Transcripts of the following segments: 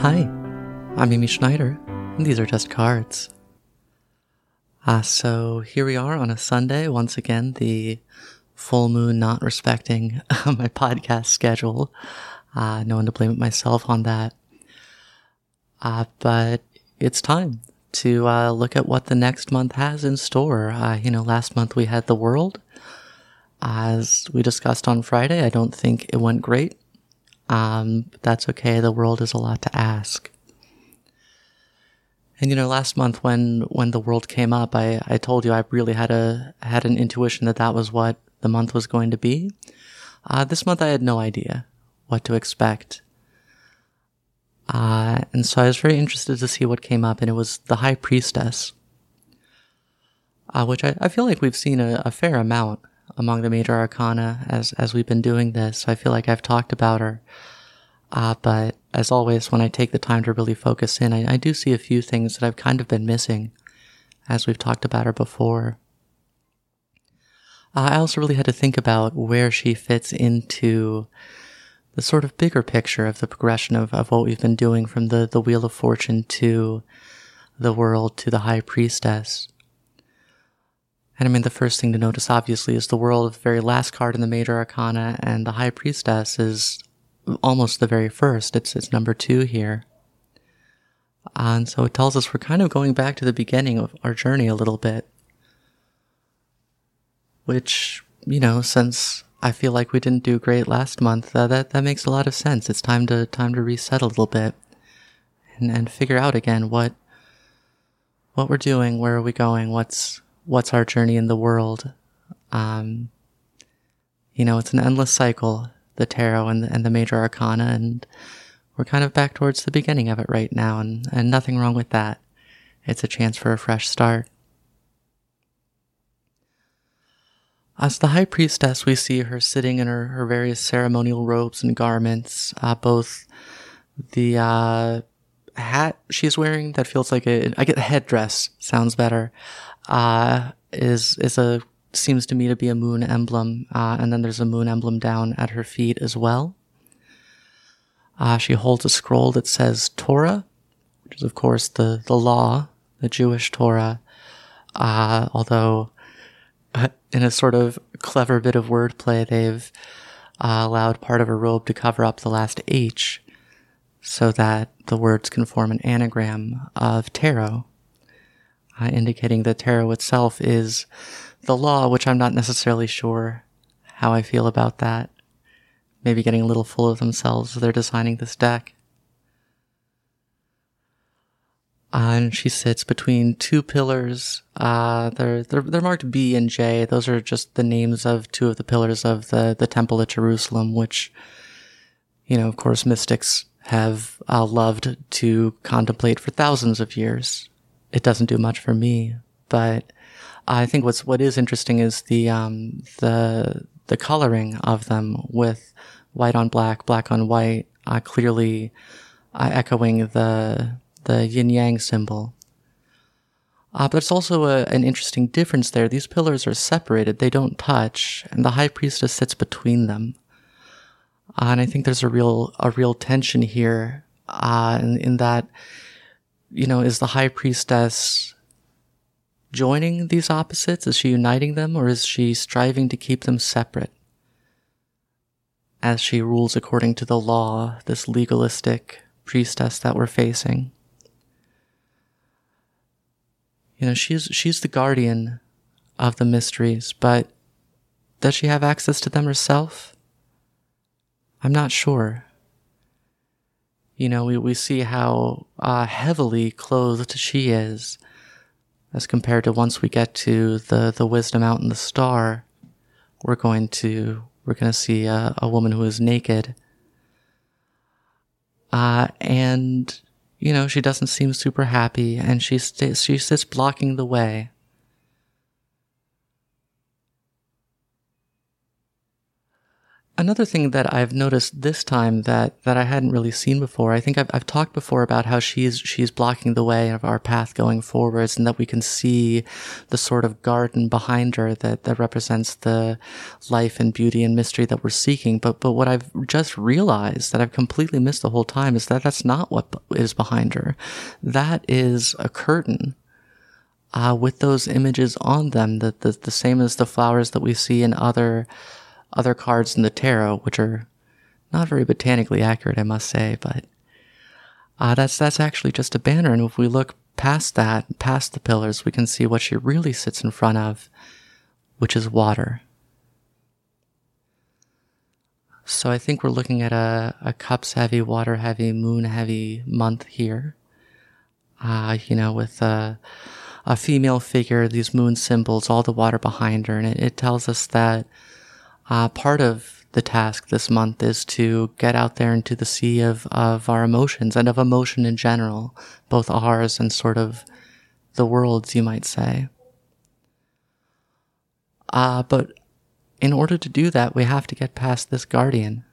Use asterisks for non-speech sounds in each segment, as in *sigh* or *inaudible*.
Hi, I'm Amy Schneider, and these are just cards. Uh, so here we are on a Sunday, once again, the full moon not respecting *laughs* my podcast schedule. Uh, no one to blame but myself on that. Uh, but it's time to uh, look at what the next month has in store. Uh, you know, last month we had the world. As we discussed on Friday, I don't think it went great. Um, that's okay. The world is a lot to ask. And you know, last month when when the world came up, I I told you I really had a had an intuition that that was what the month was going to be. Uh, this month I had no idea what to expect. Uh, and so I was very interested to see what came up, and it was the High Priestess, uh, which I, I feel like we've seen a, a fair amount among the major arcana as as we've been doing this. I feel like I've talked about her. Uh, but as always, when I take the time to really focus in, I, I do see a few things that I've kind of been missing as we've talked about her before. Uh, I also really had to think about where she fits into the sort of bigger picture of the progression of, of what we've been doing from the, the Wheel of Fortune to the world to the High Priestess. And I mean, the first thing to notice, obviously, is the world, of the very last card in the Major Arcana, and the High Priestess is almost the very first. It's, it's number two here. And so it tells us we're kind of going back to the beginning of our journey a little bit. Which, you know, since I feel like we didn't do great last month, uh, that, that makes a lot of sense. It's time to, time to reset a little bit and, and figure out again what, what we're doing, where are we going, what's, what's our journey in the world. Um, you know, it's an endless cycle, the tarot and the, and the major arcana, and we're kind of back towards the beginning of it right now, and, and nothing wrong with that. It's a chance for a fresh start. As the high priestess, we see her sitting in her, her various ceremonial robes and garments, uh, both the uh, hat she's wearing that feels like a I get headdress sounds better uh, is is a seems to me to be a moon emblem, uh, and then there's a moon emblem down at her feet as well. Uh, she holds a scroll that says Torah, which is of course the the law, the Jewish Torah. Uh, although, *laughs* in a sort of clever bit of wordplay, they've uh, allowed part of her robe to cover up the last H, so that the words can form an anagram of tarot uh, indicating that tarot itself is the law, which I'm not necessarily sure how I feel about that. Maybe getting a little full of themselves as they're designing this deck. Uh, and she sits between two pillars. Uh, they're, they're, they're marked B and J. Those are just the names of two of the pillars of the, the Temple at Jerusalem, which, you know, of course, mystics have uh, loved to contemplate for thousands of years it doesn't do much for me. But I think what's what is interesting is the um, the the coloring of them with white on black, black on white, uh, clearly uh, echoing the the yin yang symbol. Uh, but it's also a, an interesting difference there. These pillars are separated; they don't touch, and the high priestess sits between them. Uh, and I think there's a real a real tension here, uh, in, in that you know, is the high priestess joining these opposites? Is she uniting them or is she striving to keep them separate? As she rules according to the law, this legalistic priestess that we're facing. You know, she's, she's the guardian of the mysteries, but does she have access to them herself? I'm not sure you know, we, we see how uh, heavily clothed she is as compared to once we get to the, the wisdom out in the star, we're going to, we're going to see a, a, woman who is naked. Uh, and, you know, she doesn't seem super happy and she, st- she sits blocking the way. Another thing that I've noticed this time that, that I hadn't really seen before, I think I've, I've talked before about how she's, she's blocking the way of our path going forwards and that we can see the sort of garden behind her that, that represents the life and beauty and mystery that we're seeking. But, but what I've just realized that I've completely missed the whole time is that that's not what is behind her. That is a curtain. Uh, with those images on them, the, the, the same as the flowers that we see in other, other cards in the tarot, which are not very botanically accurate, I must say, but uh, that's that's actually just a banner. And if we look past that, past the pillars, we can see what she really sits in front of, which is water. So I think we're looking at a, a cups heavy, water heavy, moon heavy month here. Uh, you know, with a, a female figure, these moon symbols, all the water behind her. And it, it tells us that uh, part of the task this month is to get out there into the sea of, of our emotions and of emotion in general, both ours and sort of the world's, you might say. Uh, but in order to do that, we have to get past this guardian.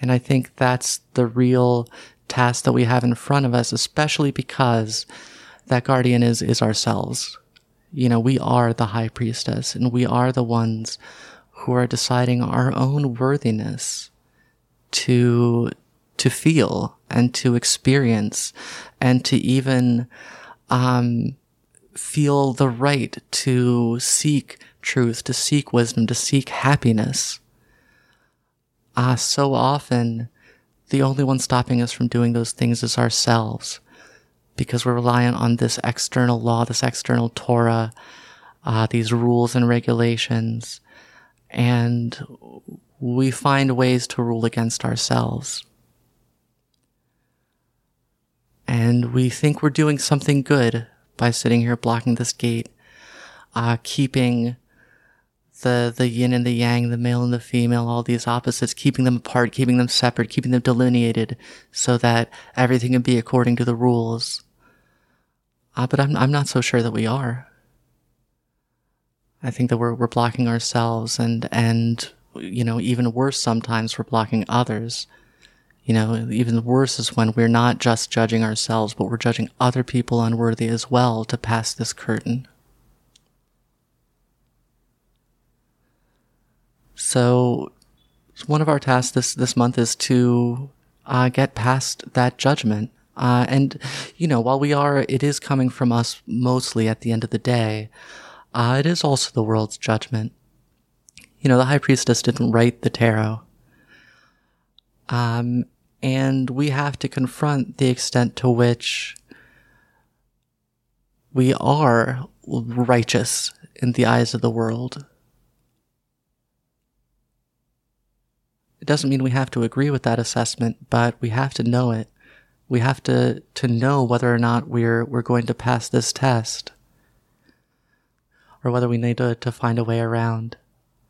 And I think that's the real task that we have in front of us, especially because that guardian is, is ourselves you know, we are the high priestess and we are the ones who are deciding our own worthiness to, to feel and to experience and to even, um, feel the right to seek truth, to seek wisdom, to seek happiness. Ah, uh, so often the only one stopping us from doing those things is ourselves because we're reliant on this external law, this external Torah, uh, these rules and regulations, and we find ways to rule against ourselves. And we think we're doing something good by sitting here blocking this gate, uh, keeping the the yin and the yang, the male and the female, all these opposites, keeping them apart, keeping them separate, keeping them delineated, so that everything can be according to the rules. Uh, but I'm, I'm not so sure that we are. I think that we're, we're blocking ourselves and, and, you know, even worse sometimes we're blocking others. You know, even worse is when we're not just judging ourselves, but we're judging other people unworthy as well to pass this curtain. So, one of our tasks this, this month is to uh, get past that judgment uh, and, you know, while we are, it is coming from us mostly at the end of the day, uh, it is also the world's judgment. You know, the high priestess didn't write the tarot. Um, and we have to confront the extent to which we are righteous in the eyes of the world. It doesn't mean we have to agree with that assessment, but we have to know it we have to, to know whether or not we're, we're going to pass this test or whether we need to, to find a way around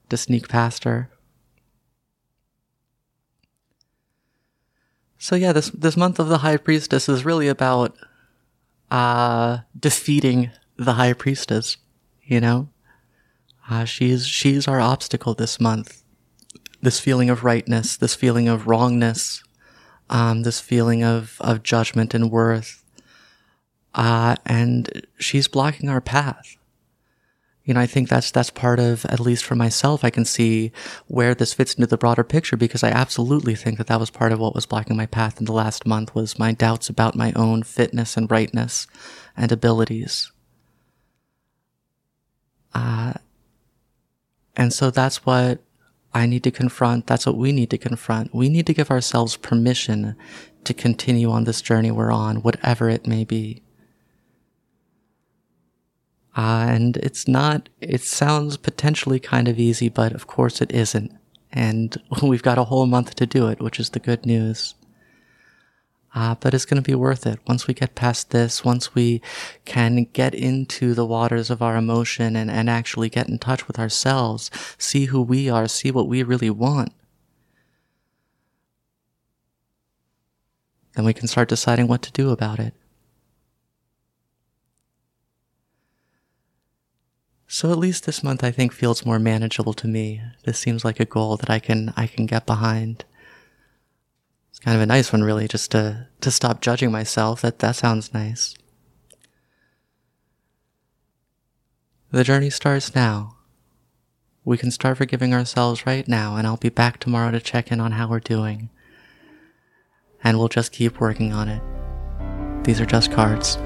to sneak past her. So yeah, this, this month of the High Priestess is really about, uh, defeating the High Priestess, you know? Uh, she's, she's our obstacle this month. This feeling of rightness, this feeling of wrongness, um, this feeling of, of judgment and worth. Uh, and she's blocking our path. You know, I think that's, that's part of, at least for myself, I can see where this fits into the broader picture because I absolutely think that that was part of what was blocking my path in the last month was my doubts about my own fitness and rightness and abilities. Uh, and so that's what I need to confront. That's what we need to confront. We need to give ourselves permission to continue on this journey we're on, whatever it may be. Uh, and it's not, it sounds potentially kind of easy, but of course it isn't. And *laughs* we've got a whole month to do it, which is the good news. Uh, but it's going to be worth it. Once we get past this, once we can get into the waters of our emotion and, and actually get in touch with ourselves, see who we are, see what we really want, then we can start deciding what to do about it. So at least this month I think feels more manageable to me. This seems like a goal that I can I can get behind. It's kind of a nice one really just to to stop judging myself. That that sounds nice. The journey starts now. We can start forgiving ourselves right now, and I'll be back tomorrow to check in on how we're doing. And we'll just keep working on it. These are just cards.